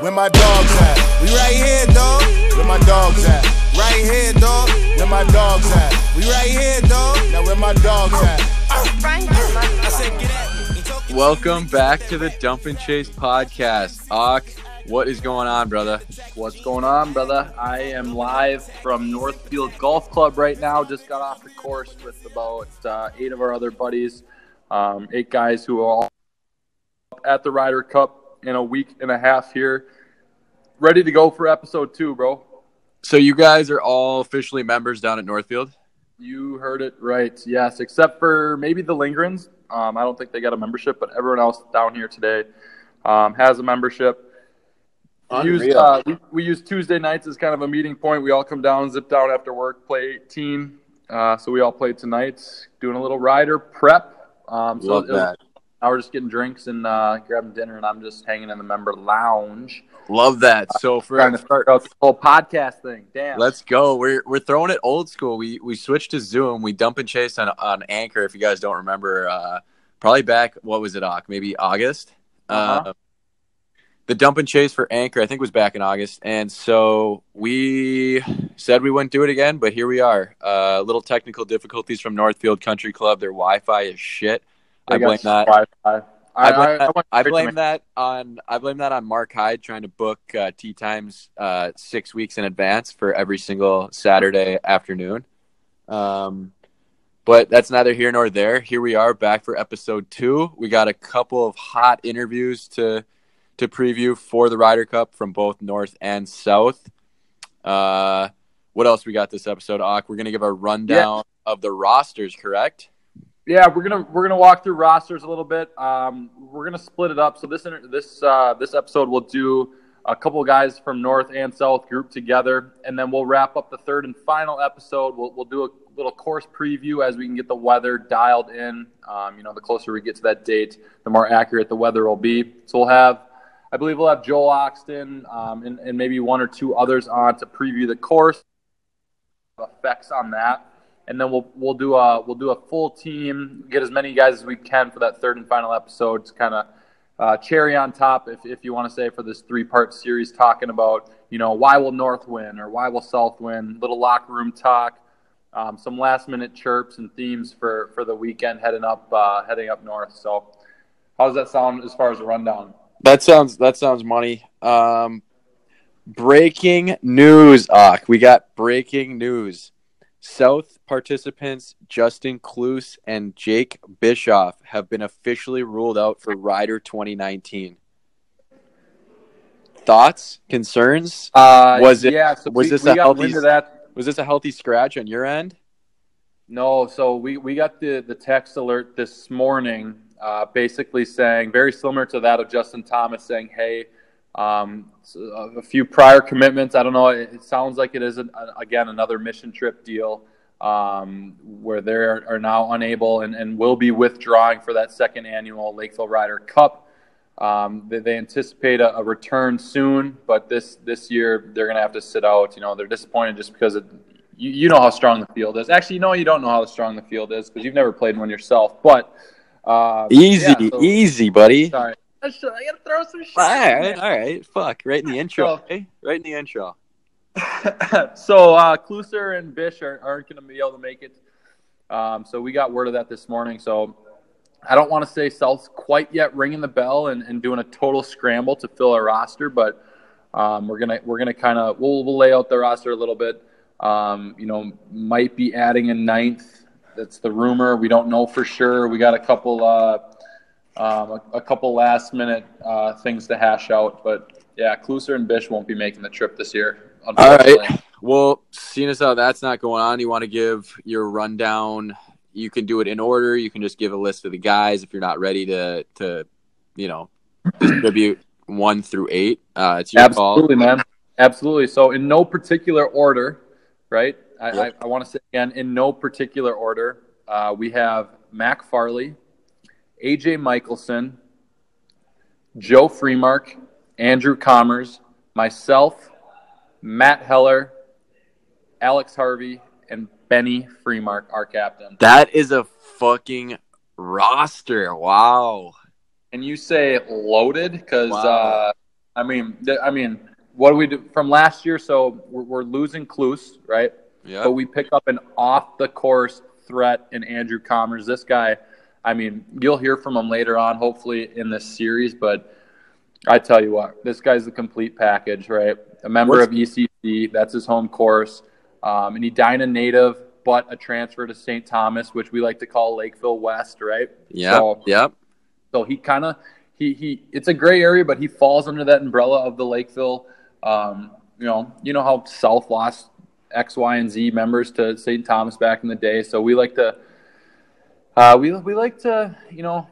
Where my dogs at? We right here, dog. Where my dogs at? Right here, dog. Where my dogs at? We right here, dog. Now where my dogs at? I said, get at me. Talking Welcome back to the Dump and Chase podcast. Ak, what is going on, brother? What's going on, brother? I am live from Northfield Golf Club right now. Just got off the course with about uh, eight of our other buddies, um, eight guys who are all at the Ryder Cup in a week and a half here, ready to go for episode two, bro. So you guys are all officially members down at Northfield. You heard it right. Yes, except for maybe the Lindgrens. Um, I don't think they got a membership, but everyone else down here today um, has a membership. We use, uh, we, we use Tuesday nights as kind of a meeting point. We all come down, zip down after work, play 18. Uh, so we all played tonight, doing a little rider prep. Um, so Love it was- that. Now we're just getting drinks and uh, grabbing dinner, and I'm just hanging in the member lounge, Love that. So for trying to start out this whole podcast thing. Damn. let's go. We're we're throwing it old school. We we switched to Zoom. We dump and chase on on Anchor. If you guys don't remember, uh, probably back what was it, Ak? Maybe August. Uh-huh. Uh, the dump and chase for Anchor, I think, was back in August, and so we said we wouldn't do it again, but here we are. Uh, little technical difficulties from Northfield Country Club. Their Wi-Fi is shit. I blame that. Wi-Fi. I blame, that, I blame that on I blame that on Mark Hyde trying to book uh, tee times uh, six weeks in advance for every single Saturday afternoon. Um, but that's neither here nor there. Here we are back for episode two. We got a couple of hot interviews to to preview for the Ryder Cup from both North and South. Uh, what else we got this episode? Ak, we're gonna give a rundown of the rosters. Correct? Yeah, we're gonna we're gonna walk through rosters a little bit. Um, we're gonna split it up. So this this uh, this episode we'll do a couple guys from North and South grouped together, and then we'll wrap up the third and final episode. We'll we'll do a little course preview as we can get the weather dialed in. Um, you know, the closer we get to that date, the more accurate the weather will be. So we'll have. I believe we'll have Joel Oxton um, and, and maybe one or two others on to preview the course effects on that and then we'll we'll do a we'll do a full team, get as many guys as we can for that third and final episode. It's kind of uh, cherry on top, if if you want to say, for this three part series, talking about you know why will North win or why will South win, little locker room talk, um, some last minute chirps and themes for for the weekend heading up uh, heading up north. So, how does that sound as far as a rundown? That sounds that sounds money. Um, breaking news, Ak. We got breaking news. South participants Justin Kloos and Jake Bischoff have been officially ruled out for Ryder 2019. Thoughts, concerns? Uh, Was it- Yeah, so was we, this we a healthy- Was this a healthy scratch on your end? No, so we, we got the, the text alert this morning, uh, basically saying very similar to that of Justin Thomas saying, "Hey, um, so a a few prior commitments. I don't know. It, it sounds like it is an, again another mission trip deal um, where they are, are now unable and, and will be withdrawing for that second annual Lakeville Ryder Cup. Um, they, they anticipate a, a return soon, but this this year they're going to have to sit out. You know, they're disappointed just because it, you, you know how strong the field is. Actually, you know you don't know how strong the field is because you've never played one yourself. But uh, Easy, yeah, so- easy, buddy. Sorry, I gotta throw some shit. All right, all right. Fuck, right in the intro. So- eh? Right in the intro. so uh, Kluser and Bish are, aren't going to be able to make it. Um, so we got word of that this morning. So I don't want to say South's quite yet ringing the bell and, and doing a total scramble to fill our roster, but um, we're gonna we're gonna kind of we'll, we'll lay out the roster a little bit. Um, you know, might be adding a ninth. That's the rumor. We don't know for sure. We got a couple uh, um, a, a couple last minute uh, things to hash out, but yeah, Kluser and Bish won't be making the trip this year. All right. Well, seeing as how that's not going on, you want to give your rundown. You can do it in order. You can just give a list of the guys if you're not ready to to, you know, distribute one through eight. Uh, it's your Absolutely, call. man. Absolutely. So, in no particular order, right? I, Yep. I, I want to say again, in no particular order, uh, we have Mac Farley, AJ Michelson, Joe Freemark, Andrew Commerce, myself, Matt Heller, Alex Harvey, and Benny Freemark, our captain. That is a fucking roster. Wow. And you say loaded because Wow. uh, I mean, I mean, what do we do from last year? So we're, we're losing Kloos, right? Yeah. But we pick up an off the course threat in Andrew Commerce. This guy, I mean, you'll hear from him later on, hopefully in this series. But I tell you what, this guy's the complete package, right? A member What's, of ECC, that's his home course, um, an Edina native, but a transfer to St. Thomas, which we like to call Lakeville West, right? Yeah. So, yep. So he kind of he he. It's a gray area, but he falls under that umbrella of the Lakeville. Um, you know, you know how South lost X, Y, and Z members to St. Thomas back in the day. So we like to, uh, we we like to, you know,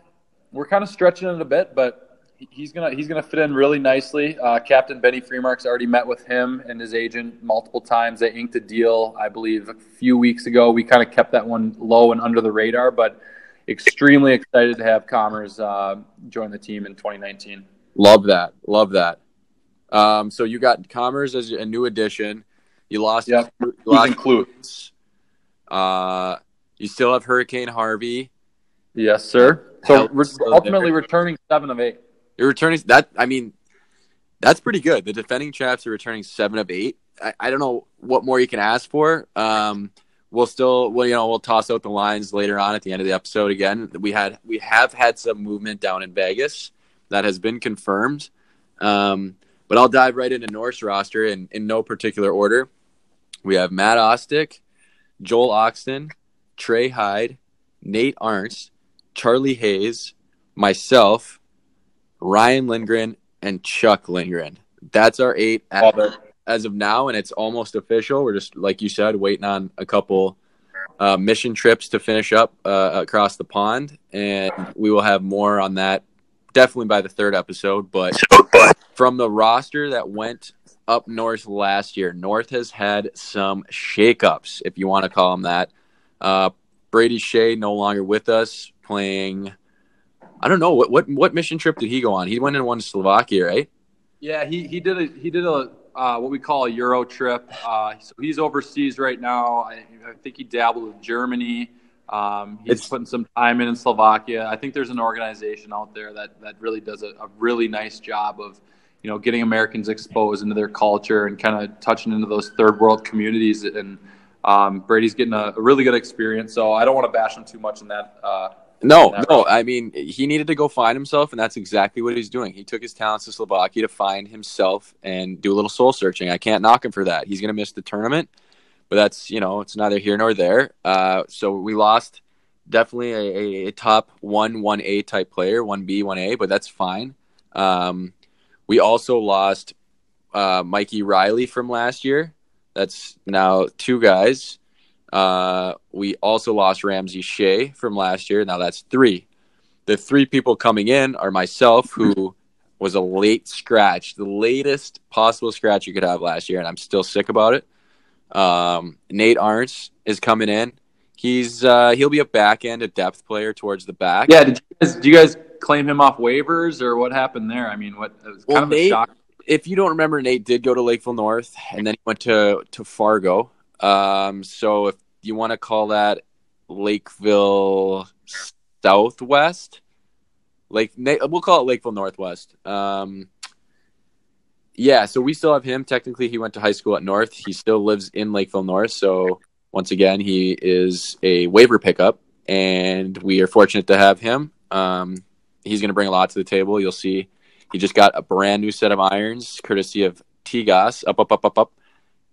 we're kind of stretching it a bit, but he's gonna he's gonna fit in really nicely. Uh, Captain Benny Freemark's already met with him and his agent multiple times. They inked a deal, I believe, a few weeks ago. We kind of kept that one low and under the radar, but extremely excited to have Commerce uh, join the team in 2019. Love that, love that. Um, so you got Commerce as a new addition. You lost. Yeah. You lost Kloos. Uh, you still have Hurricane Harvey. Yes, sir. So re- ultimately, returning seven of eight. You're returning that. I mean, that's pretty good. The defending champs are returning seven of eight. I, I don't know what more you can ask for. Um, we'll still, well, you know, we'll toss out the lines later on at the end of the episode. Again, we had we have had some movement down in Vegas that has been confirmed. Um, but I'll dive right into North's roster in, in no particular order. We have Matt Ostick, Joel Oxton, Trey Hyde, Nate Arndt, Charlie Hayes, myself, Ryan Lindgren, and Chuck Lindgren. That's our eight as, as of now, and it's almost official. We're just, like you said, waiting on a couple uh, mission trips to finish up uh, across the pond, and we will have more on that definitely by the third episode. But from the roster that went up north last year. North has had some shakeups, if you want to call them that. Uh, Brady Shea no longer with us, playing. I don't know what what what mission trip did he go on? He went and won Slovakia, right? Yeah, he he did a he did a uh, what we call a Euro trip. Uh, so he's overseas right now. I, I think he dabbled with Germany. Um, he's it's, putting some time in in Slovakia. I think there's an organization out there that that really does a, a really nice job of you know, getting Americans exposed into their culture and kind of touching into those third world communities. And um, Brady's getting a, a, really good experience. So I don't want to bash him too much in that. Uh, no, that no. I mean, he needed to go find himself, and that's exactly what he's doing. He took his talents to Slovakia to find himself and do a little soul searching. I can't knock him for that. He's going to miss the tournament, but that's you know, it's neither here nor there. Uh, so we lost definitely a, a, a top one, one A type player, one B, one A, but that's fine. Um, we also lost uh, Mikey Riley from last year. That's now two guys. Uh, we also lost Ramsey Shea from last year. Now that's three. The three people coming in are myself, who was a late scratch, the latest possible scratch you could have last year, and I'm still sick about it. Um, Nate Arndt is coming in. He's uh, he'll be a back end, a depth player towards the back. Yeah. Did you guys, do you guys claim him off waivers, or what happened there? I mean, what it was kind well, of Nate, a shock. If you don't remember, Nate did go to Lakeville North, and then he went to to Fargo. Um, so if you want to call that Lakeville Southwest, Lake we'll call it Lakeville Northwest. Um, yeah, so we still have him. Technically, he went to high school at North. He still lives in Lakeville North. So once again, he is a waiver pickup, and we are fortunate to have him. Um, he's going to bring a lot to the table. You'll see he just got a brand new set of irons, courtesy of Tigas, up, up, up, up, up,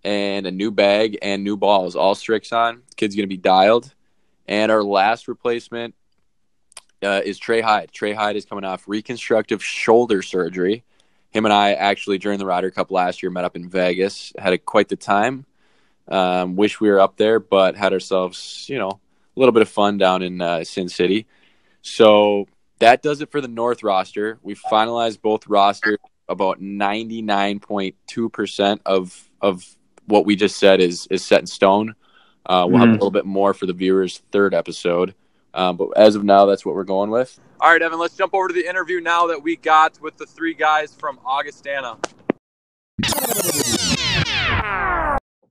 and a new bag and new balls, all Srixon. Kid's going to be dialed. And our last replacement uh, is Trey Hyde. Trey Hyde is coming off reconstructive shoulder surgery. Him and I actually during the Ryder Cup last year met up in Vegas. Had a, quite the time. Um, wish we were up there, but had ourselves, you know, a little bit of fun down in uh, Sin City. So that does it for the North roster. We finalized both rosters. About ninety nine point two percent of of what we just said is is set in stone. Uh, we'll mm-hmm. have a little bit more for the viewers' third episode. Um, but as of now, that's what we're going with. All right, Evan, let's jump over to the interview now that we got with the three guys from Augustana.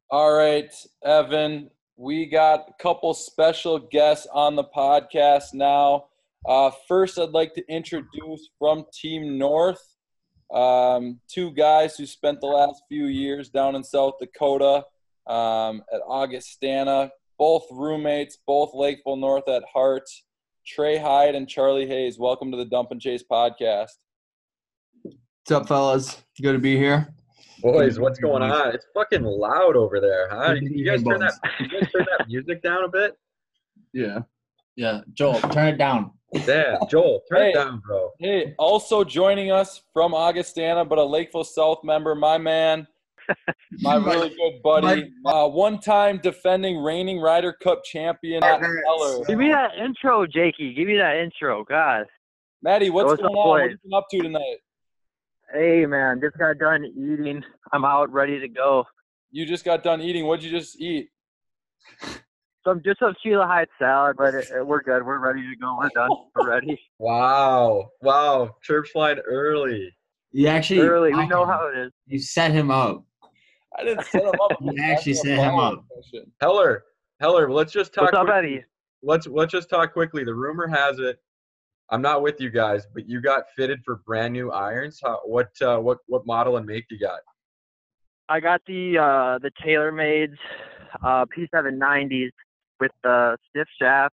All right, Evan, we got a couple special guests on the podcast now. Uh, first, I'd like to introduce from Team North, Um, two guys who spent the last few years down in South Dakota um, at Augustana, both roommates, both Lakeville North at heart. Trey Hyde and Charlie Hayes, welcome to the Dump and Chase podcast. What's up, fellas? Good to be here. Boys, what's going on? It's fucking loud over there, huh? You guys turn that, you guys turn that music down a bit? Yeah. Yeah, Joel, turn it down. Damn, Joel, turn Hey. it down, bro. Hey, also joining us from Augustana, but a Lakeville South member, my man, my really good buddy, uh, one-time defending reigning Ryder Cup champion, Matt Give me that intro, Jakey. Give me that intro. God. Maddie, what's What's up, going on? What you been up to tonight? Hey, man. Just got done eating. I'm out ready to go. You just got done eating. What'd you just eat? Some just some Sheila Hyde salad, but it, it- we're good. We're ready to go. We're done. We're ready. Wow, wow, chirps flying early. You actually Early. We know how it is. you set him up. I didn't set him up. You actually set him follow-up up. question. Heller, Heller, let's just talk. What's up, quick- Eddie? let's let's just talk quickly. The rumor has it. I'm not with you guys, but you got fitted for brand new irons. How, what uh, what what model and make you got? I got the uh the TaylorMades uh P790s with the stiff shaft.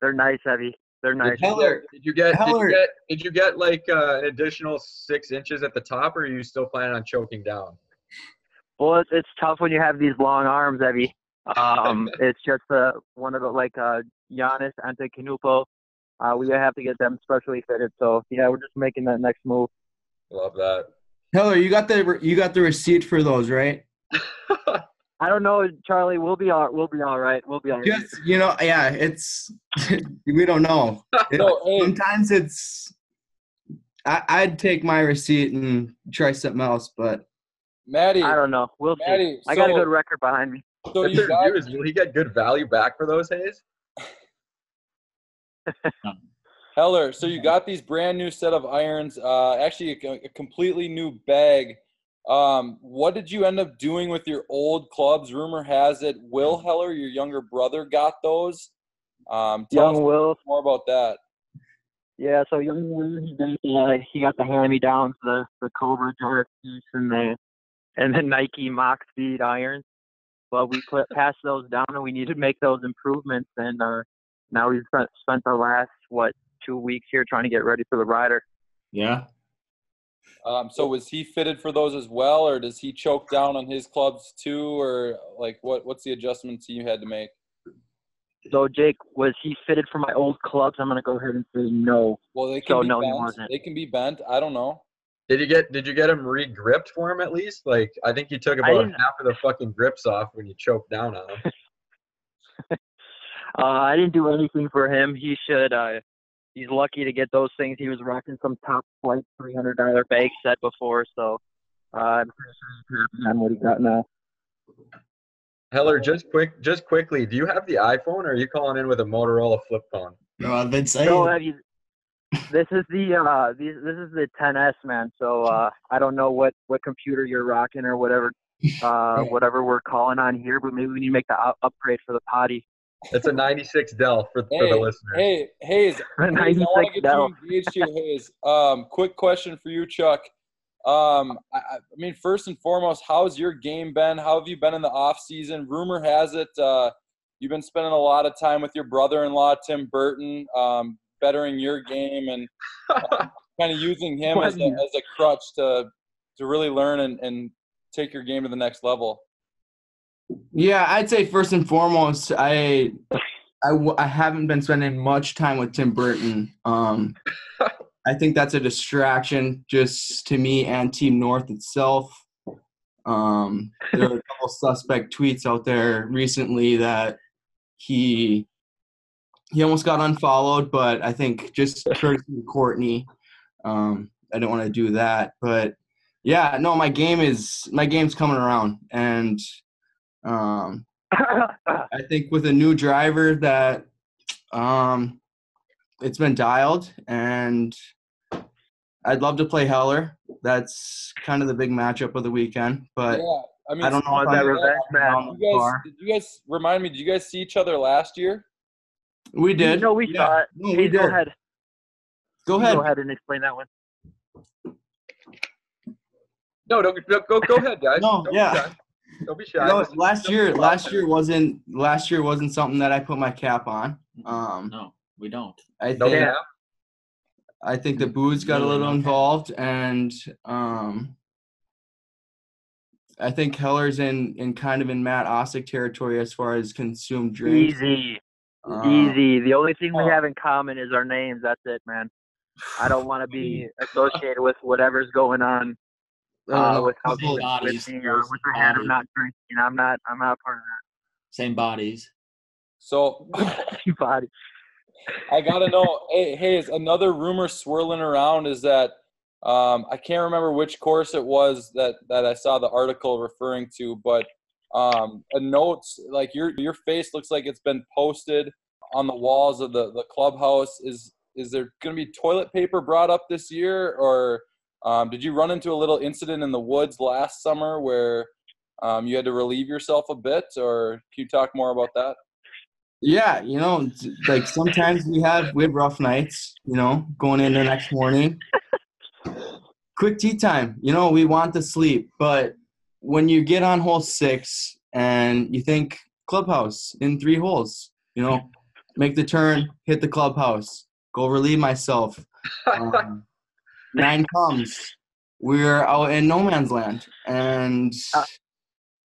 They're nice, heavy. They're nice. Heller, Did you get did you get did you get like uh, an additional six inches at the top, or are you still planning on choking down? Well, it's, it's tough when you have these long arms, Evie. Um, it's just uh, one of the like uh, Giannis Antetokounmpo. Uh, we have to get them specially fitted. So yeah, we're just making that next move. Love that. Heller, you got the you got the receipt for those, right? I don't know, Charlie. We'll be all we'll be all right. We'll be all right. Just you know, yeah, it's we don't know. It- So, hey, sometimes it's I, I'd take my receipt and try something else, but Maddie, I don't know. We'll see. Maddie, I got a good record behind me. so What's you your got, views? Will he get good value back for those Hayes? Heller, so you got these brand new set of irons, uh, actually a, a completely new bag. Um, what did you end up doing with your old clubs? Rumor has it Will Heller, your younger brother, got those. Um, tell Young us Will. more about that. Yeah, so young Will, he got, uh, he got the hand me downs, the the Cobra Dark piece and the and the Nike Mock Speed irons. Well, we put passed those down, and we needed to make those improvements. And uh, now we've spent, spent the last what two weeks here trying to get ready for the rider. yeah. Um, so was he fitted for those as well, or does he choke down on his clubs too, or like what? What's the adjustments you had to make? So Jake, was he fitted for my old clubs? I'm gonna go ahead and say no. Well, they can So, be no, he bent. wasn't. They can be bent. I don't know. Did you get did you get him re-gripped for him at least? Like I think you took about half of the fucking grips off when you choked down on him. Uh, I didn't do anything for him. He should. Uh, he's lucky to get those things. He was rocking some top flight three hundred dollar bag set before, so uh, I'm pretty sure he's happy on what he got now. Heller, just quick, just quickly, do you have the iPhone or are you calling in with a Motorola flip phone? No, I've been saying So have you? This is the uh, these, this is the 10s man. So uh, I don't know what what computer you're rocking or whatever uh, whatever we're calling on here, but maybe we need to make the upgrade for the potty. It's a 96 Dell for, for the Hey, listeners. Hey, Hayes, want 96 to Dell. you Hayes. Um, quick question for you, Chuck. Um, I, I mean, first and foremost, how's your game been? How have you been in the off season? Rumor has it uh, you've been spending a lot of time with your brother-in-law Tim Burton, um, bettering your game and kind of using him as a, as a crutch to to really learn and, and take your game to the next level. Yeah, I'd say first and foremost, I I, w- I haven't been spending much time with Tim Burton. Um, I think that's a distraction just to me and Team North itself. Um, there are a couple suspect tweets out there recently that he he almost got unfollowed, but I think just courtesy to Courtney, um, I don't want to do that. But yeah, no, my game is my game's coming around, and um, I think with a new driver that um, it's been dialed, and I'd love to play Heller. That's kind of the big matchup of the weekend, but yeah, I mean, I don't know if that I'm revenge match. down You guys, did you guys remind me? Did you guys see each other last year? We did. No, we Yeah. saw it. No, we Hey, go did. ahead. Go ahead. Go ahead and explain that one. No, don't, don't go. Go ahead, guys. No, Don't yeah. Shy. Don't be shy. You know, last year, last year wasn't last year wasn't something that I put my cap on. Um, No, we don't. I think Yeah. I think the booze got a little no cap. involved, and um, I think Heller's in in kind of in Matt Ossick territory as far as consumed drinks. Easy, Um, easy. The only thing we oh. have in common is our names. That's it, man. I don't want to be associated with whatever's going on I don't uh, know. with how Same with, bodies, with, the, uh, with the head of bodies. not drinking. I'm not. I'm not part of that. Same bodies. So body. I gotta know, hey, Hayes, another rumor swirling around is that um, I can't remember which course it was that that I saw the article referring to, but um, a note like your your face looks like it's been posted on the walls of the the clubhouse. Is is there going to be toilet paper brought up this year, or um, did you run into a little incident in the woods last summer where um, you had to relieve yourself a bit, or can you talk more about that? Yeah, you know, like sometimes we have we have rough nights. You know, going in the next morning. Quick tee time. You know, we want to sleep, but when you get on hole six and you think clubhouse in three holes, you know, make the turn, hit the clubhouse, go relieve myself. Um, nine comes. We're out in no man's land, and Uh,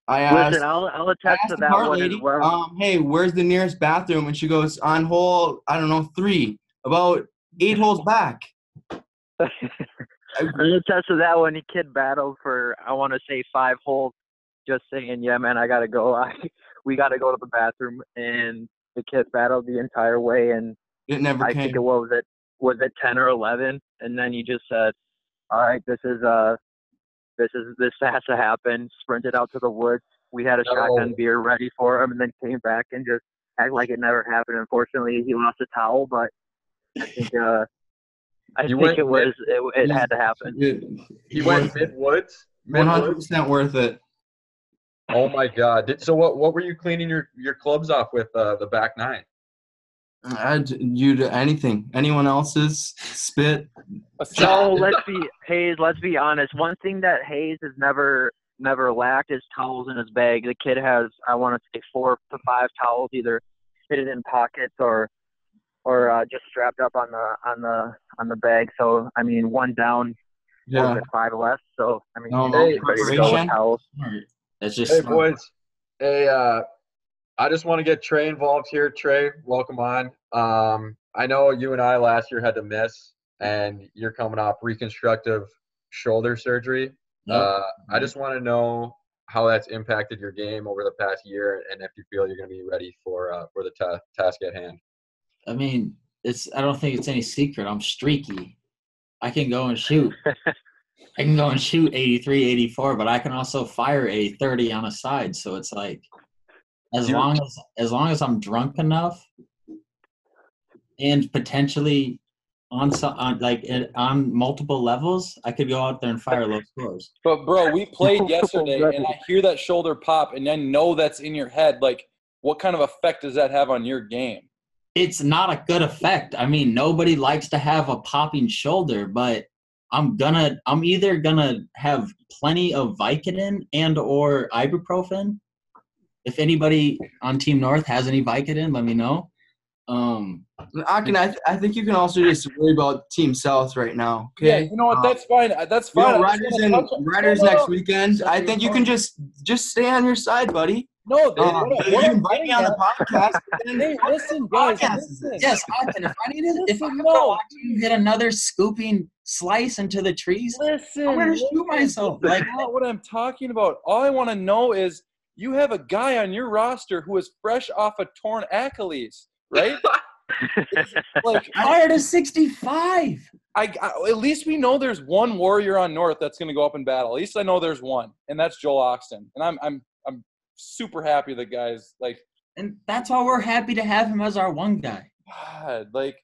I asked. Listen, I'll I'll attest to that one lady, well. um, hey, where's the nearest bathroom? And she goes, on hole, I don't know, three, about eight holes back. I'll attest to that one. Kid battled for I want to say five holes, just saying, yeah, man, I gotta go. I we gotta go to the bathroom, and the kid battled the entire way, and It never I came. think it was it was it ten or eleven, and then he just said, "All right, this is uh, this is this has to happen." Sprinted out to the woods. We had a shotgun beer ready for him, and then came back and just act like it never happened. Unfortunately, he lost a towel, but I think uh, I You think went it was mid- it, it had to happen. He went mid woods. One hundred percent worth it. Oh my god! Did, so what? What were you cleaning your your clubs off with? Uh, the back nine. I'd you to anything. Anyone else's spit. No, let's be Hayes. Let's be honest. One thing that Hayes has never never lacked is towels in his bag. The kid has, I want to say, four to five towels, either hidden in pockets or or uh, just strapped up on the on the on the bag. So I mean, one down, what was Yeah. five less. So I mean, No, he's no, ready to go with preparation. towels. That's just Hey boys, hey, uh, I just want to get Trey involved here. Trey, welcome on. Um, I know you and I last year had to miss, and you're coming off reconstructive shoulder surgery. Yep. Uh, I just want to know how that's impacted your game over the past year, and if you feel you're going to be ready for uh, for the ta- task at hand. I mean, it's. I don't think it's any secret. I'm streaky. I can go and shoot. I can go and shoot 83, 84, but I can also fire a 30 on a side. So it's like, as You- long as as long as I'm drunk enough, and potentially on some on like on multiple levels, I could go out there and fire low scores. But bro, we played yesterday, and I hear that shoulder pop, and I know that's in your head. Like, what kind of effect does that have on your game? it's not a good effect. I mean, nobody likes to have a popping shoulder, but I'm gonna I'm either gonna have plenty of Vicodin and or ibuprofen. If anybody on Team North has any Vicodin, let me know. Um, I can. I, th- I think you can also just worry about Team South right now. Okay. Yeah, you know what? Uh, That's fine. That's you fine. know, Riders wanna and Riders No, no, next weekend. I think you can just just stay on your side, buddy. No, they, Uh, what, you what I'm invite getting me on the podcast. but then- Hey, listen, guys. Podcast. Listen. yes, Ogden, if I needed if I Listen, could no. you hit another scooping slice into the trees, Listen. I'm gonna listen. shoot myself. Like not what I'm talking about. All I want to know is you have a guy on your roster who is fresh off a torn Achilles, right? like, I, fired a 65. I, at least we know there's one warrior on North that's going to go up in battle. At least I know there's one, and that's Joel Oxton. And I'm, I'm, I'm super happy the guys like, And that's why we're happy to have him as our one guy. God, like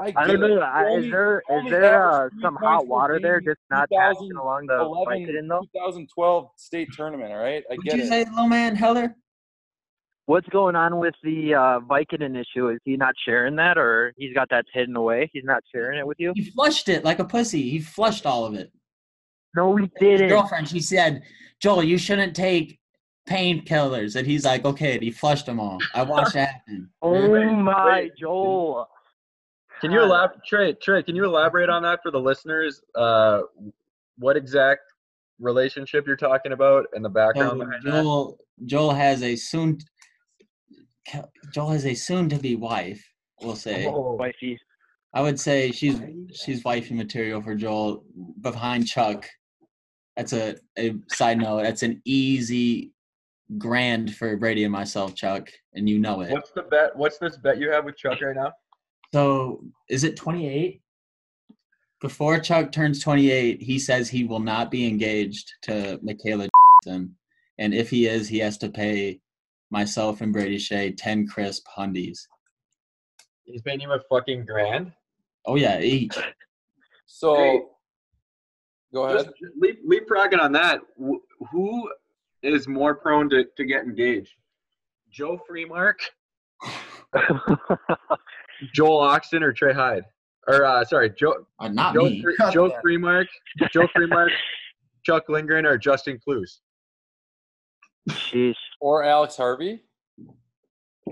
I. I don't know. I, Only- is there is there uh, some hot water there just not passing along the 11, Vicodin though? 2012 state tournament. All right, I What'd get you it. say, little man, Heller? What's going on with the uh, Vicodin issue? Is he not sharing that, or he's got that hidden away? He's not sharing it with you? He flushed it like a pussy. He flushed all of it. No, we his didn't. girlfriend, she said, Joel, you shouldn't take painkillers. And he's like, okay, and he flushed them all. I watched that happen. Oh my. Joel. Can you elaborate, Trey? Trey, can you elaborate on that for the listeners? Uh, what exact relationship you're talking about and the background So behind that? Joel, Joel has a soon, Joel has a soon-to-be wife. We'll say. Oh, Wifey. I would say she's she's wifey material for Joel behind Chuck. That's a, a side note. That's an easy grand for Brady and myself, Chuck, and you know it. what's the bet? What's this bet you have with Chuck right now? So is it 28? Before Chuck turns 28, he says he will not be engaged to Michaela Jackson. And if he is, he has to pay myself and Brady Shea 10 crisp hundies. He's paying you a fucking grand. Oh, yeah, each. So, Hey. go ahead. Just leap, leapfrogging on that. wh- Who is more prone to, to get engaged? Joe Freemark, Joel Oxton, or Trey Hyde? Or uh, sorry, Joe Uh, not Joe, me. Fre- Joe that. Freemark, Joe Freemark, Chuck Lindgren, or Justin Kloos? Sheesh. Or Alex Harvey.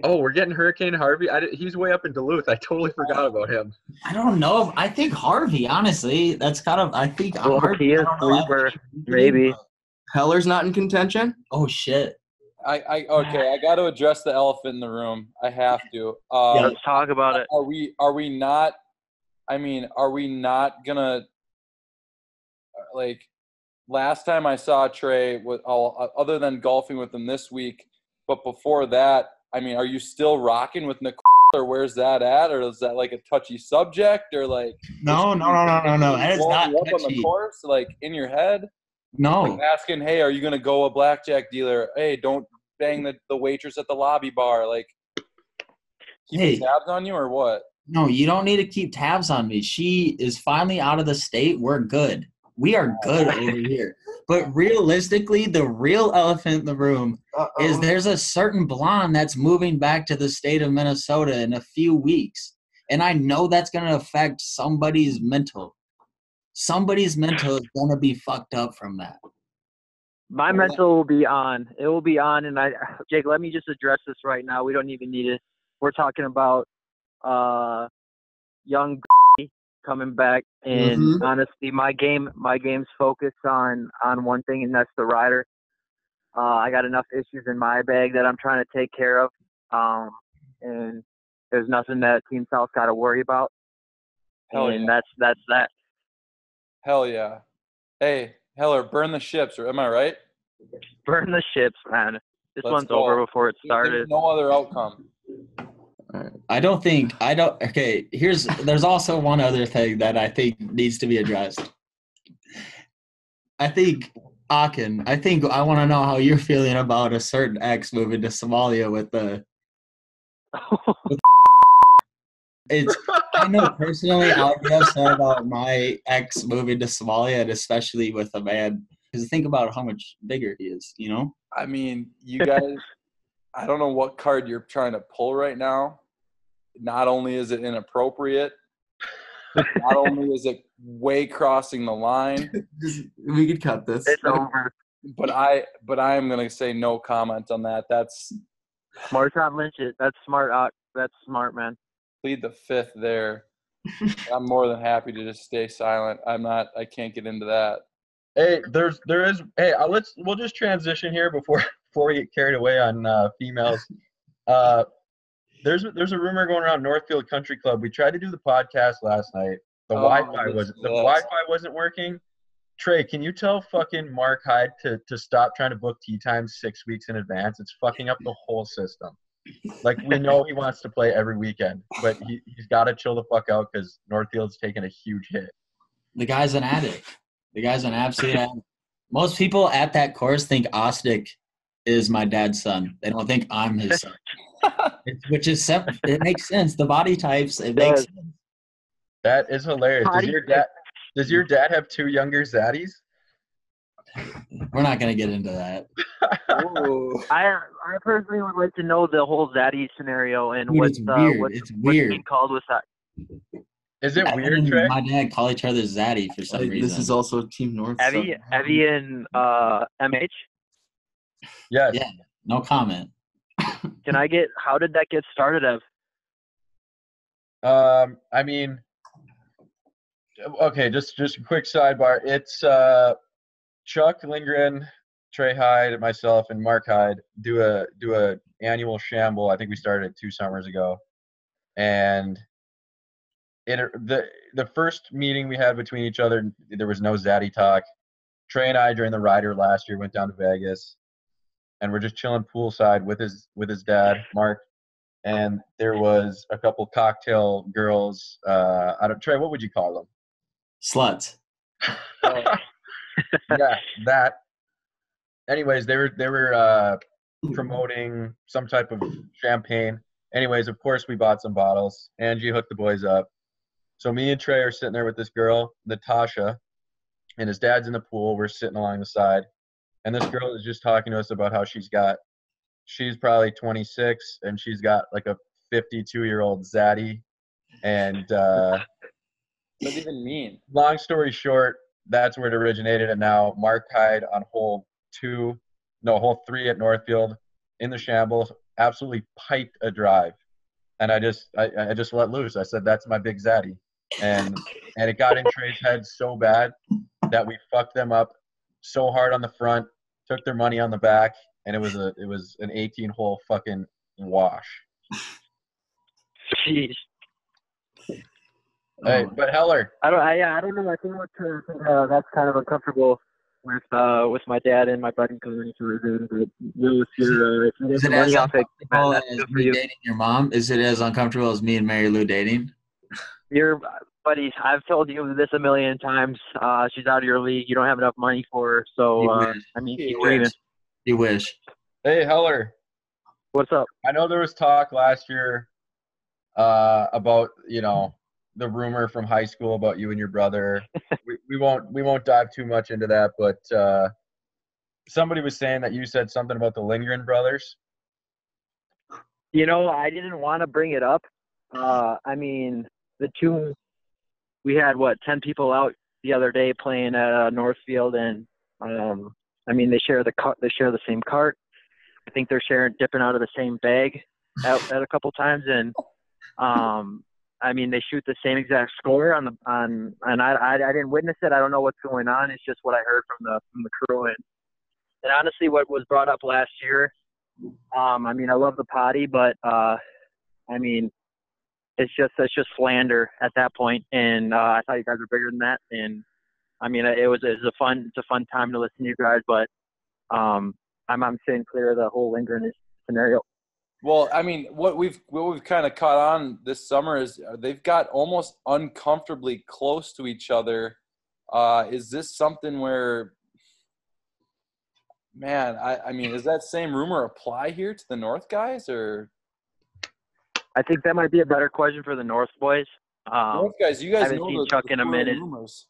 Oh, we're getting Hurricane Harvey. I did, he's way up in Duluth. I totally forgot about him. I don't know. I think Harvey, honestly. That's kind of, I think Well, Harvey. he is I don't know, I sleeper, maybe. but- Heller's not in contention. Oh, shit. I, I okay. I got to address the elephant in the room. I have to. Um, Let's talk about it. Are we? Are we not? I mean, are we not gonna uh, like? Last time I saw Trey, with all other than golfing with him this week, but before that, I mean, are you still rocking with Nicole, or where's that at, or is that like a touchy subject, or like? No, no, no, no, no, no. That is not you up on the touchy. course, like in your head, No. like asking, "Hey, are you gonna go a blackjack dealer? Hey, don't bang the, the waitress at the lobby bar." Like, keeping Hey. tabs on you, or what? No, you don't need to keep tabs on me. She is finally out of the state. We're good. We are good over here. But realistically, the real elephant in the room is there's a certain blonde that's moving back to the state of Minnesota in a few weeks. And I know that's going to affect somebody's mental. Somebody's mental is going to be fucked up from that. My mental will be on. It will be on, and I, Jake, let me just address this right now. We don't even need it. We're talking about uh, young coming back, and Mhm. honestly, my game, my game's focused on on one thing, and that's the rider. Uh, I got enough issues in my bag that I'm trying to take care of, um, and there's nothing that Team South's got to worry about. Hell and yeah. that's that's that. Hell yeah. Hey, Heller, burn the ships, or am I right? Burn the ships, man. This Let's one's go. over before it There's started. no other outcome. I don't think I don't okay, here's there's also one other thing that I think needs to be addressed. I think Akin, I think I want to know how you're feeling about a certain ex moving to Somalia with the it's I know personally I'll be upset about my ex moving to Somalia and especially with a man because think about how much bigger he is, you know? I mean, you guys, I don't know what card you're trying to pull right now. Not only is it inappropriate, not only is it way crossing the line, we could cut this. it's over. but I but I am gonna say no comment on that. That's Marshawn Lynch, it. That's smart. Uh, that's smart, man. Plead the fifth there. I'm more than happy to just stay silent. I'm not. I can't get into that. Hey, there's there is. Hey, uh, let's we'll just transition here before before we get carried away on uh, females. Uh, there's there's a rumor going around Northfield Country Club. We tried to do the podcast last night. The Oh, Wi-Fi this was the sucks. Wi-Fi wasn't working. Trey, can you tell fucking Mark Hyde to to stop trying to book tee times six weeks in advance? It's fucking up the whole system. Like we know he wants to play every weekend, but he he's got to chill the fuck out because Northfield's taking a huge hit. The guy's an addict. The guy's an absolute addict. Most people at that course think Ostick is my dad's son. They don't think I'm his son. It's- which is it makes sense. The body types it makes sense. That is hilarious. Does your dad does your dad have two younger zaddies? We're not gonna get into that. I I personally would like to know the whole Zaddy scenario and Dude, what's it's uh, weird. what's, It's what's weird. being called with that. Is it Evan weird, Trey? My dad call each other Zaddy for some Like, reason. this is also Team North. Evie, so- Evie and uh, MH. Yes. Yeah. no comment. Can I get? How did that get started? Of. Um, I mean, okay, just just a quick sidebar. It's uh, Chuck Lindgren, Trey Hyde, myself, and Mark Hyde do a do a annual shamble. I think we started it two summers ago, and it the the first meeting we had between each other, there was no zaddy talk. Trey and I during the rider last year went down to Vegas, and we're just chilling poolside with his with his dad, Mark, and there was a couple cocktail girls. Uh, I don't Trey, what would you call them? Sluts. yeah, that. Anyways, they were they were uh, promoting some type of champagne. Anyways, of course, we bought some bottles. Angie hooked the boys up. So me and Trey are sitting there with this girl, Natasha, and his dad's in the pool. We're sitting along the side, and this girl is just talking to us about how she's got, she's probably 26, and she's got like a 52 year old zaddy, and uh, What does even mean? long story short, that's where it originated. And now Mark Hyde on hole two, no, hole three at Northfield in the shambles, absolutely piped a drive. And I just, I, I just let loose. I said, that's my big zaddy. And, and it got in Trey's head so bad that we fucked them up so hard on the front, took their money on the back, and it was a, it was an 18 hole fucking wash. Jeez. Hey, Oh, but Heller, I don't. I, yeah, I don't know. I think what, uh, uh, that's kind of uncomfortable with uh with my dad and my buddy coming to review. But you if you're uh, if you Is it as money off it, uncomfortable as me you. dating your mom? Is it as uncomfortable as me and Mary Lou dating? Your buddy, I've told you this a million times. Uh, she's out of your league. You don't have enough money for her. So You uh, wish. I mean, You wish. dreaming. You wish. hey Heller, What's up? I know there was talk last year uh, about you know the rumor from high school about you and your brother. we, we won't we won't dive too much into that, but uh, somebody was saying that you said something about the Lindgren brothers. You know, I didn't want to bring it up. Uh, I mean, the two, we had what ten people out the other day playing at uh, Northfield, and um, I mean, they share the cart, they share the same cart. I think they're sharing dipping out of the same bag at, at a couple times, and um, I mean, they shoot the same exact score on the on, and I, I I didn't witness it. I don't know what's going on. It's just what I heard from the from the crew, and and honestly, what was brought up last year um, I mean, I love the potty, but uh, I mean, it's just it's just slander at that point. And uh, I thought you guys were bigger than that. And I mean, it was it was a fun it's a fun time to listen to you guys, but um, I'm I'm staying clear of the whole Lindgren scenario. Well, I mean, what we've what we've kind of caught on this summer is uh, they've got almost uncomfortably close to each other. Uh, is this something where, man? I, I mean, does that same rumor apply here to the North guys or I think that might be a better question for the North boys. Um, North guys? You guys haven't know seen the, Chuck the in a minute. Rumors.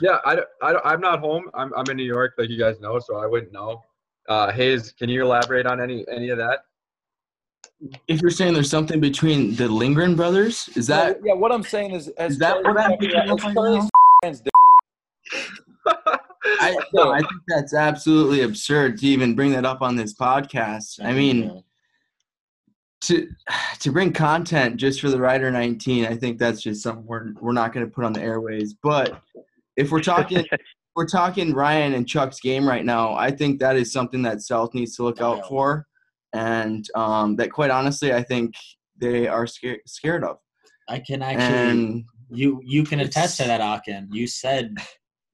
Yeah, I, I, I'm not home. I'm, I'm in New York, like you guys know, so I wouldn't know. Uh, Hayes, can you elaborate on any any of that? If you're saying there's something between the Lindgren brothers, is that yeah? What I'm saying is, as is that what I'm picking as up on Charlie now? Sands did- I, no, I think that's absolutely absurd to even bring that up on this podcast. I mean, to to bring content just for the Ryder 19, I think that's just something we're we're not going to put on the airways. But if we're talking we're talking Ryan and Chuck's game right now, I think that is something that South needs to look out for, and um, that quite honestly, I think they are scared scared of. I can actually. And You you can attest to that, Akin. You said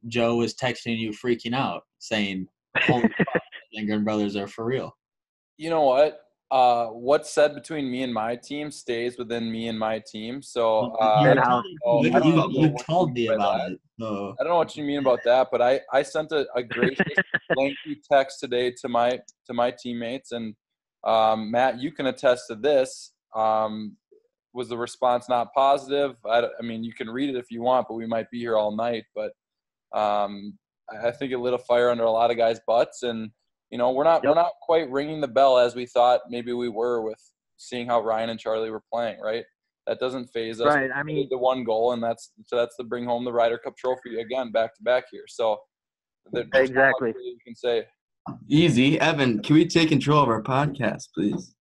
Joe was texting you, freaking out, saying, "Holy fuck, Lindgren brothers are for real." you know what? Uh, what's said between me and my team stays within me and my team. So uh, you, and you, you, you told me about that. it. So I don't know what you mean about that, but I, I sent a, a gracious, lengthy text today to my to my teammates, and um, Matt, you can attest to this. Um, was the response not positive? I, I mean, you can read it if you want, but we might be here all night. But um, I think it lit a fire under a lot of guys' butts, and you know, we're not we're not quite ringing the bell as we thought maybe we were with seeing how Ryan and Charlie were playing. Right? That doesn't faze us. Right. I mean, the one goal, and that's so that's to bring home the Ryder Cup trophy again, back to back here. So there- there's not much Exactly. You can say. Easy, Evan. Can we take control of our podcast, please?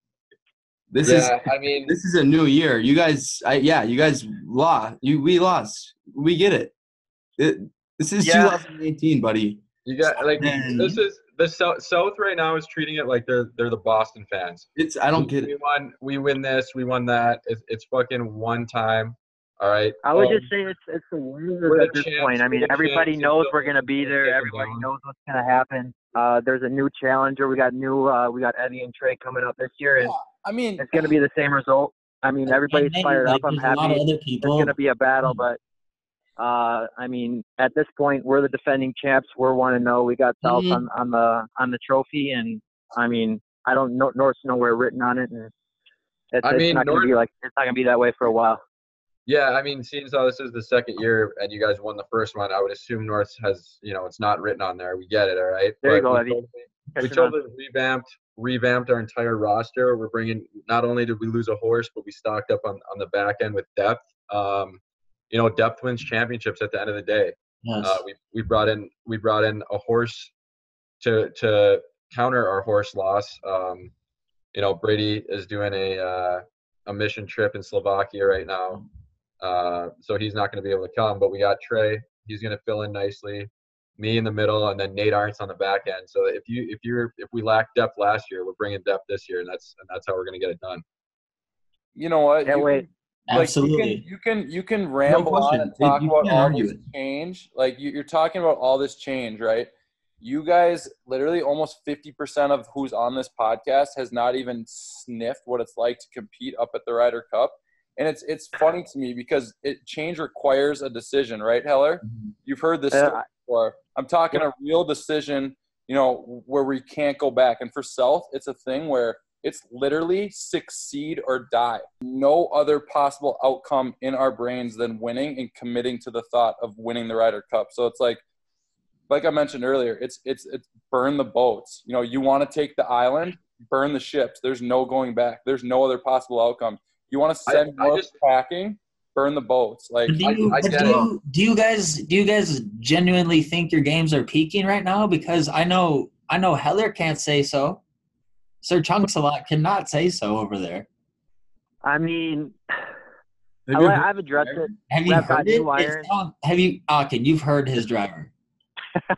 This is I mean, this is a new year. You guys, I yeah, you guys lost. You we lost. We get it. it this is Yeah. 2018, buddy. you got like And- this is the South, South right now is treating it like they're they're the Boston fans. It's I don't get We it. won. We win this. We won that. It's, it's fucking one time. All right. I would Um, just say it's it's the We're Warriors at this champs, point. I mean, everybody knows we're gonna be there. Everybody knows what's gonna happen. Uh, there's a new challenger. We got new. Uh, we got Eddie and Trey coming up this year, and I mean, it's gonna be the same result. I mean, everybody's then, fired like, up. I'm there's a lot happy. of other It's gonna be a battle, but uh, I mean, at this point, we're the defending champs. We're one to know. We got South Mhm. on, on the on the trophy, and I mean, I don't know North's nowhere written on it, and it's, I it's mean, not gonna be North- like it's not gonna be that way for a while. Yeah, I mean, seeing as how this is the second year and you guys won the first one, I would assume North has, you know, it's not written on there. We get it, all right. There you go, we Eddie. totally- We totally revamped revamped our entire roster. We're bringing not only did we lose a horse, but we stocked up on, on the back end with depth. Um, you know, depth wins championships at the end of the day. Yes. Uh, we we brought in we brought in a horse to to counter our horse loss. Um, you know, Brady is doing a uh, a mission trip in Slovakia right now, uh, so he's not going to be able to come. But we got Trey; he's going to fill in nicely. Me in the middle, and then Nate Arndt on the back end. So if you if you're if we lacked depth last year, we're bringing depth this year, and that's and that's how we're going to get it done. you know what? Can't You wait. Can- like, You can you can, you can ramble on and talk you about all argue this it. change. Like you, you're talking about all this change, right? You guys, literally, almost fifty percent of who's on this podcast has not even sniffed what it's like to compete up at the Ryder Cup, and it's it's funny to me because it change requires a decision, right, Heller? You've heard this Uh, story before. I'm talking a real decision, you know, where we can't go back. And for self, it's a thing where it's literally succeed or die. No other possible outcome in our brains than winning and committing to the thought of winning the Ryder Cup. So it's like, like I mentioned earlier, it's it's it's burn the boats. You know, you want to take the island, burn the ships. There's no going back. There's no other possible outcome. You want to send I more just- packing, burn the boats. Like do you, I- I do, you, do you guys do you guys genuinely think your games are peaking right now? Because I know I know Heller can't say so. Sir Chunks a lot cannot say so over there. I mean, Have I, you li- heard- I've addressed it. Have you I've heard it? new It's not- have you? Okay, you've heard his driver.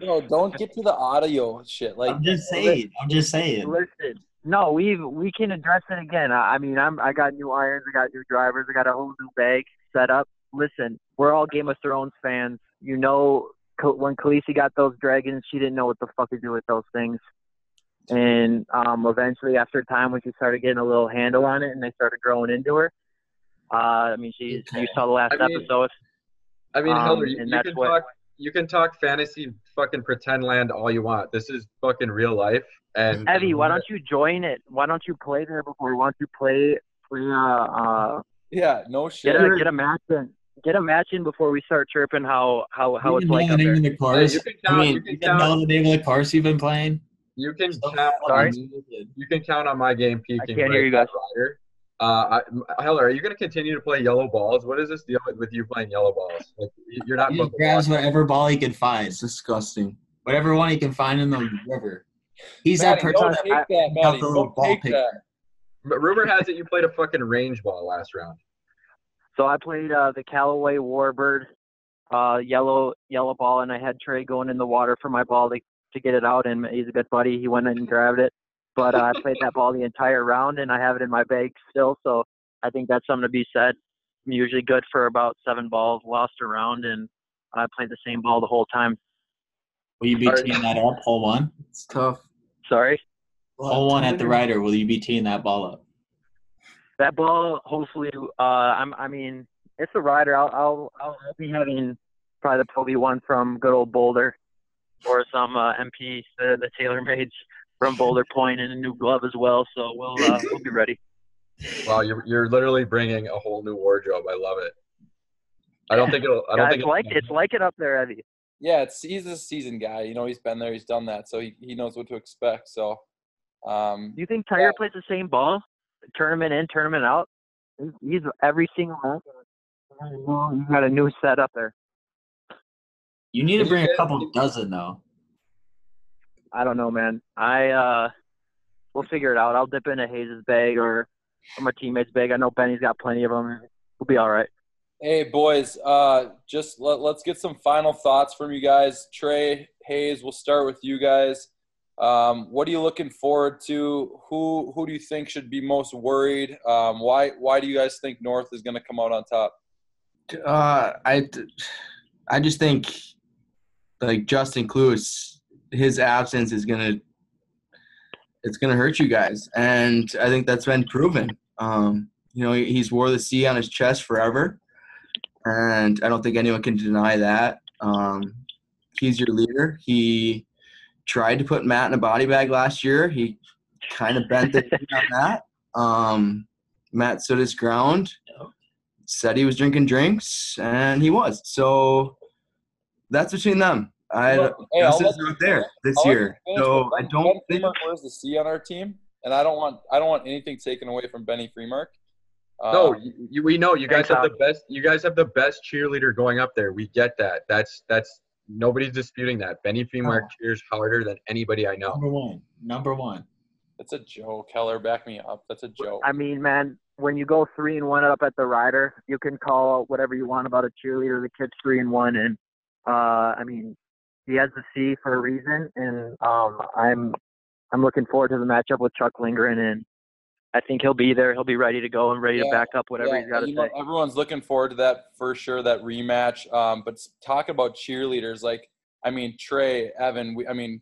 No, don't get to the audio shit. Like I'm just saying. I'm just saying. Listen, no, we we can address it again. I, I mean, I'm I got new irons, I got new drivers, I got a whole new bag set up. Listen, we're all Game of Thrones fans. You know, when Khaleesi got those dragons, she didn't know what the fuck to do with those things. And um, eventually, after time, when she started getting a little handle on it, and they started growing into her, uh, I mean, she you saw the last I mean, episode. I mean, Um, Heller, you, you can what- talk you can talk fantasy fucking pretend land all you want. This is fucking real life. And Evie, why don't you join it? Why don't you play there before? Why don't you play? play uh, uh, yeah, no shit. Get a get a match in. Get a match in before we start chirping how how how you it's like know up the name there. of the Hey, course. you can I mean, you can you can know the name of the course you've been playing. You can count. Sorry? On, you can count on my game peaking. I can't hear you guys. Ryder. Uh, I, Heller, are you going to continue to play yellow balls? What is this deal with you playing yellow balls? Like, you're not. He supposed just grabs watch. whatever ball he can find, It's disgusting. whatever one he can find in the river. He's Maddie, that person don't that take that, got Maddie. the little Don't ball take that. But rumor has it you played a fucking range ball last round. So I played uh, the Callaway Warbird, uh, yellow yellow ball, and I had Trey going in the water for my ball to to get it out, and he's a good buddy. He went and grabbed it, but uh, I played that ball the entire round, and I have it in my bag still. So I think that's something to be said. I'm usually good for about seven balls, lost a round, and I played the same ball the whole time. Will you be Alright. teeing that up? Hole one? It's tough. Sorry. Hole one at the Ryder. Will you be teeing that ball up? that ball hopefully uh i'm i mean it's a Ryder i'll i'll i'll I'll be having probably the Toby one from good old boulder or some uh mp the, the TaylorMades from boulder point and a new glove as well so we'll uh, we'll be ready Wow, you're you're literally bringing a whole new wardrobe. I love it. I don't think it'll. I don't yeah, think it's like it's like it up there Evie. Yeah, it's he's a seasoned guy. You know, he's been there, he's done that, so he, he knows what to expect. So, um, do you think tiger Yeah. plays the same ball tournament in tournament out He's, he's every single match. You got a new setup there. You need to bring a couple dozen though. I don't know, man. I uh, we'll figure it out. I'll dip into Hayes' bag or, or my teammate's bag. I know Benny's got plenty of them. We'll be all right. Hey boys, uh, just let, let's get some final thoughts from you guys. Trey Hayes, we'll start with you guys. Um, what are you looking forward to? Who who do you think should be most worried? Um, why why do you guys think North is going to come out on top? Uh, I, I just think like Justin Kloos, his absence is gonna it's gonna hurt you guys, and I think that's been proven. Um, you know, he's wore the C on his chest forever, and I don't think anyone can deny that. Um, he's your leader. He tried to put Matt in a body bag last year. He kind of bent the on that. Um, Matt stood his ground, said he was drinking drinks, and he was. So that's between them. I Well, hey, this I'll is not there this I'll year. finish, So I don't Ben think Freemark wears the C on our team, and I don't want I don't want anything taken away from Benny Freemark. No, Um, you, you, we know you guys Thanks, have the best. You guys have the best cheerleader going up there. We get that. That's that's nobody's disputing that. Benny Freemark Oh. cheers harder than anybody I know. Number one. Number one. that's a joke. Keller, back me up. That's a joke. I mean, man, when you go three and one up at the Ryder, you can call out whatever you want about a cheerleader. The kid's three and one, and uh, I mean, he has the C for a reason. And um, I'm I'm looking forward to the matchup with Chuck Lindgren, and I think he'll be there. He'll be ready to go and ready to back up whatever Yeah, he's got to say. everyone's looking forward to that for sure, that rematch. Um, but talk about cheerleaders, like I mean Trey, Evan. We, I mean,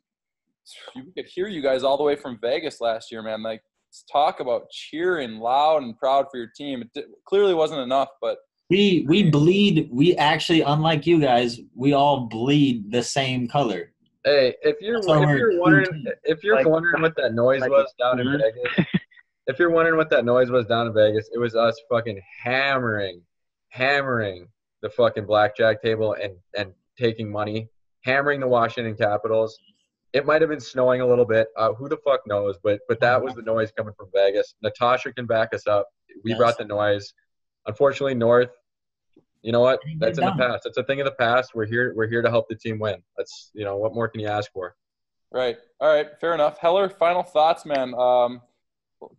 you could hear you guys all the way from Vegas last year, man. Like talk about cheering loud and proud for your team. It clearly wasn't enough, but We we bleed. We actually, unlike you guys, we all bleed the same color. Hey, if you're That's if you're wondering if you're Like- wondering what that noise like- was down in. Vegas, if you're wondering what that noise was down in Vegas, it was us fucking hammering, hammering the fucking blackjack table and and taking money, hammering the Washington Capitals. It might have been snowing a little bit. Uh, who the fuck knows? But but that was the noise coming from Vegas. Natasha can back us up. We Yes. brought the noise. Unfortunately, North. You know what? That's get in the past. It's a thing of the past. We're here. We're here to help the team win. That's you know what more can you ask for? right, all right, fair enough. Heller, final thoughts, man. Um,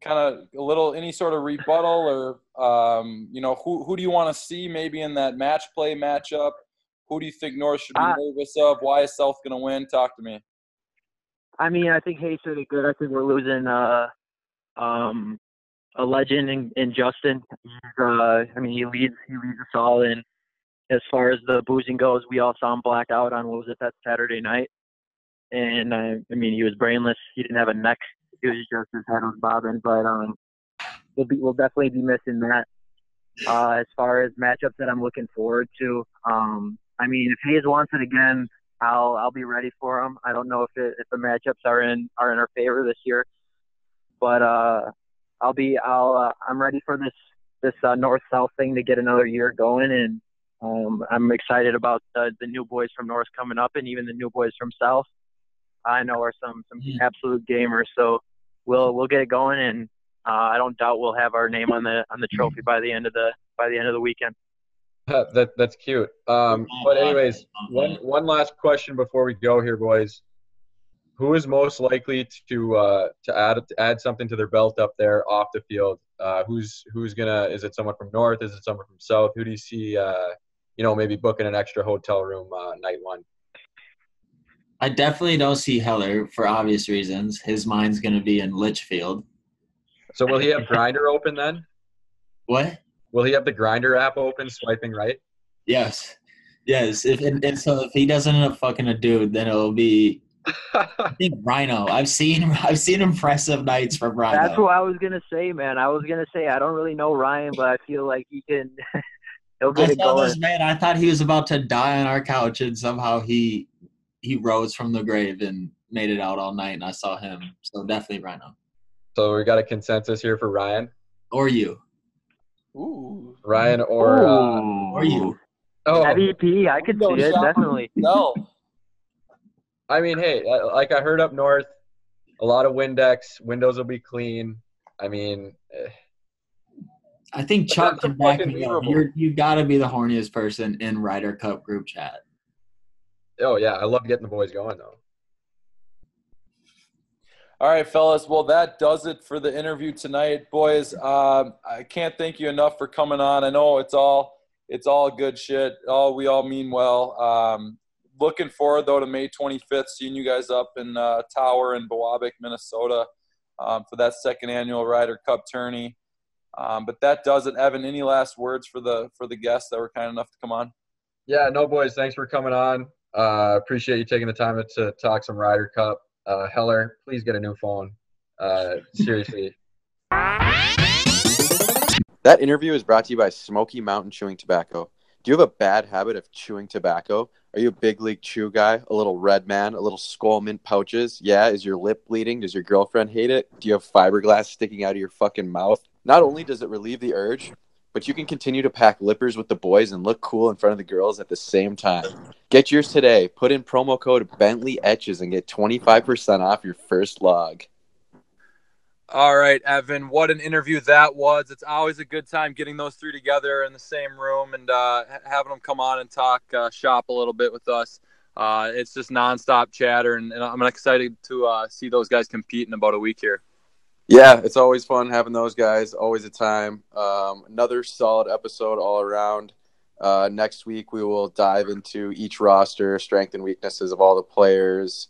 kind of a little any sort of rebuttal or um, you know who who do you want to see maybe in that match play matchup? Who do you think North should be Uh, nervous of? Why is South going to win? Talk to me. I mean, I think Hayes did it good. I think we're losing uh, um, a legend in, in Justin. Uh, I mean, he leads he leads us all. And as far as the boozing goes, we all saw him black out on what was it that Saturday night. And uh, I mean, he was brainless. He didn't have a neck. He was just his head was bobbing. But um, we'll be we'll definitely be missing that. Uh, as far as matchups that I'm looking forward to, um, I mean, if Hayes wants it again, I'll I'll be ready for him. I don't know if it, if the matchups are in are in our favor this year, but uh, I'll be I'll uh, I'm ready for this this uh, north south thing to get another year going, and um, I'm excited about the, the new boys from north coming up, and even the new boys from south. I know are some some Yeah. absolute gamers, so we'll we'll get it going, and uh, I don't doubt we'll have our name on the on the trophy by the end of the by the end of the weekend. that that's cute. Um, but anyways, one one last question before we go here, boys. Who is most likely to uh, to add to add something to their belt up there off the field? Uh, who's who's gonna? Is it someone from north? Is it someone from south? Who do you see? Uh, you know, maybe booking an extra hotel room uh, night one. I definitely don't see Heller for obvious reasons. His mind's gonna be in Litchfield. So will he have Grindr open then? What? Will he have the Grindr app open, swiping right? Yes. Yes. If and, and so if he doesn't end up fucking a dude, then it'll be I think Rhino. I've seen I've seen impressive nights from Rhino. That's what I was gonna say, man. I was gonna say I don't really know Ryan, but I feel like he can. he'll I get it going. this man. I thought he was about to die on our couch, and somehow he he rose from the grave and made it out all night. And I saw him. So definitely Rhino so we got a consensus here for Ryan, or you Ooh, Ryan or uh, or you. oh, MVP, I could Go see it shop. definitely. no. I mean, hey, like I heard up north, a lot of Windex, windows will be clean. I mean, eh, I think Chuck can back me up. You're, you got to be the horniest person in Ryder Cup group chat. Oh yeah, I love getting the boys going though. All right, fellas. Well, that does it for the interview tonight, boys. Um, I can't thank you enough for coming on. I know it's all it's all good shit. All we all mean well. Um, looking forward though to May 25th, seeing you guys up in uh, Tower in Biwabik, Minnesota, um, for that second annual Ryder Cup tourney. Um, but that does it. Evan, any last words for the for the guests that were kind enough to come on? Yeah, no, boys. Thanks for coming on. Uh, appreciate you taking the time to, to talk some Ryder Cup. Uh, Heller, please get a new phone. Uh, seriously. That interview is brought to you by Smoky Mountain Chewing Tobacco. Do you have a bad habit of chewing tobacco? Are you a big league chew guy? A little red man? A little Skoal mint pouches? Yeah, is your lip bleeding? Does your girlfriend hate it? Do you have fiberglass sticking out of your fucking mouth? Not only does it relieve the urge, but you can continue to pack lippers with the boys and look cool in front of the girls at the same time. Get yours today. Put in promo code Bentley Etches and get 25% off your first log. All right, Evan, what an interview that was. It's always a good time getting those three together in the same room and uh, having them come on and talk uh, shop a little bit with us. Uh, it's just nonstop chatter, and, and I'm excited to uh, see those guys compete in about a week here. Yeah, it's always fun having those guys. Always a time. Um, another solid episode all around. Uh, next week we will dive into each roster, strength and weaknesses of all the players,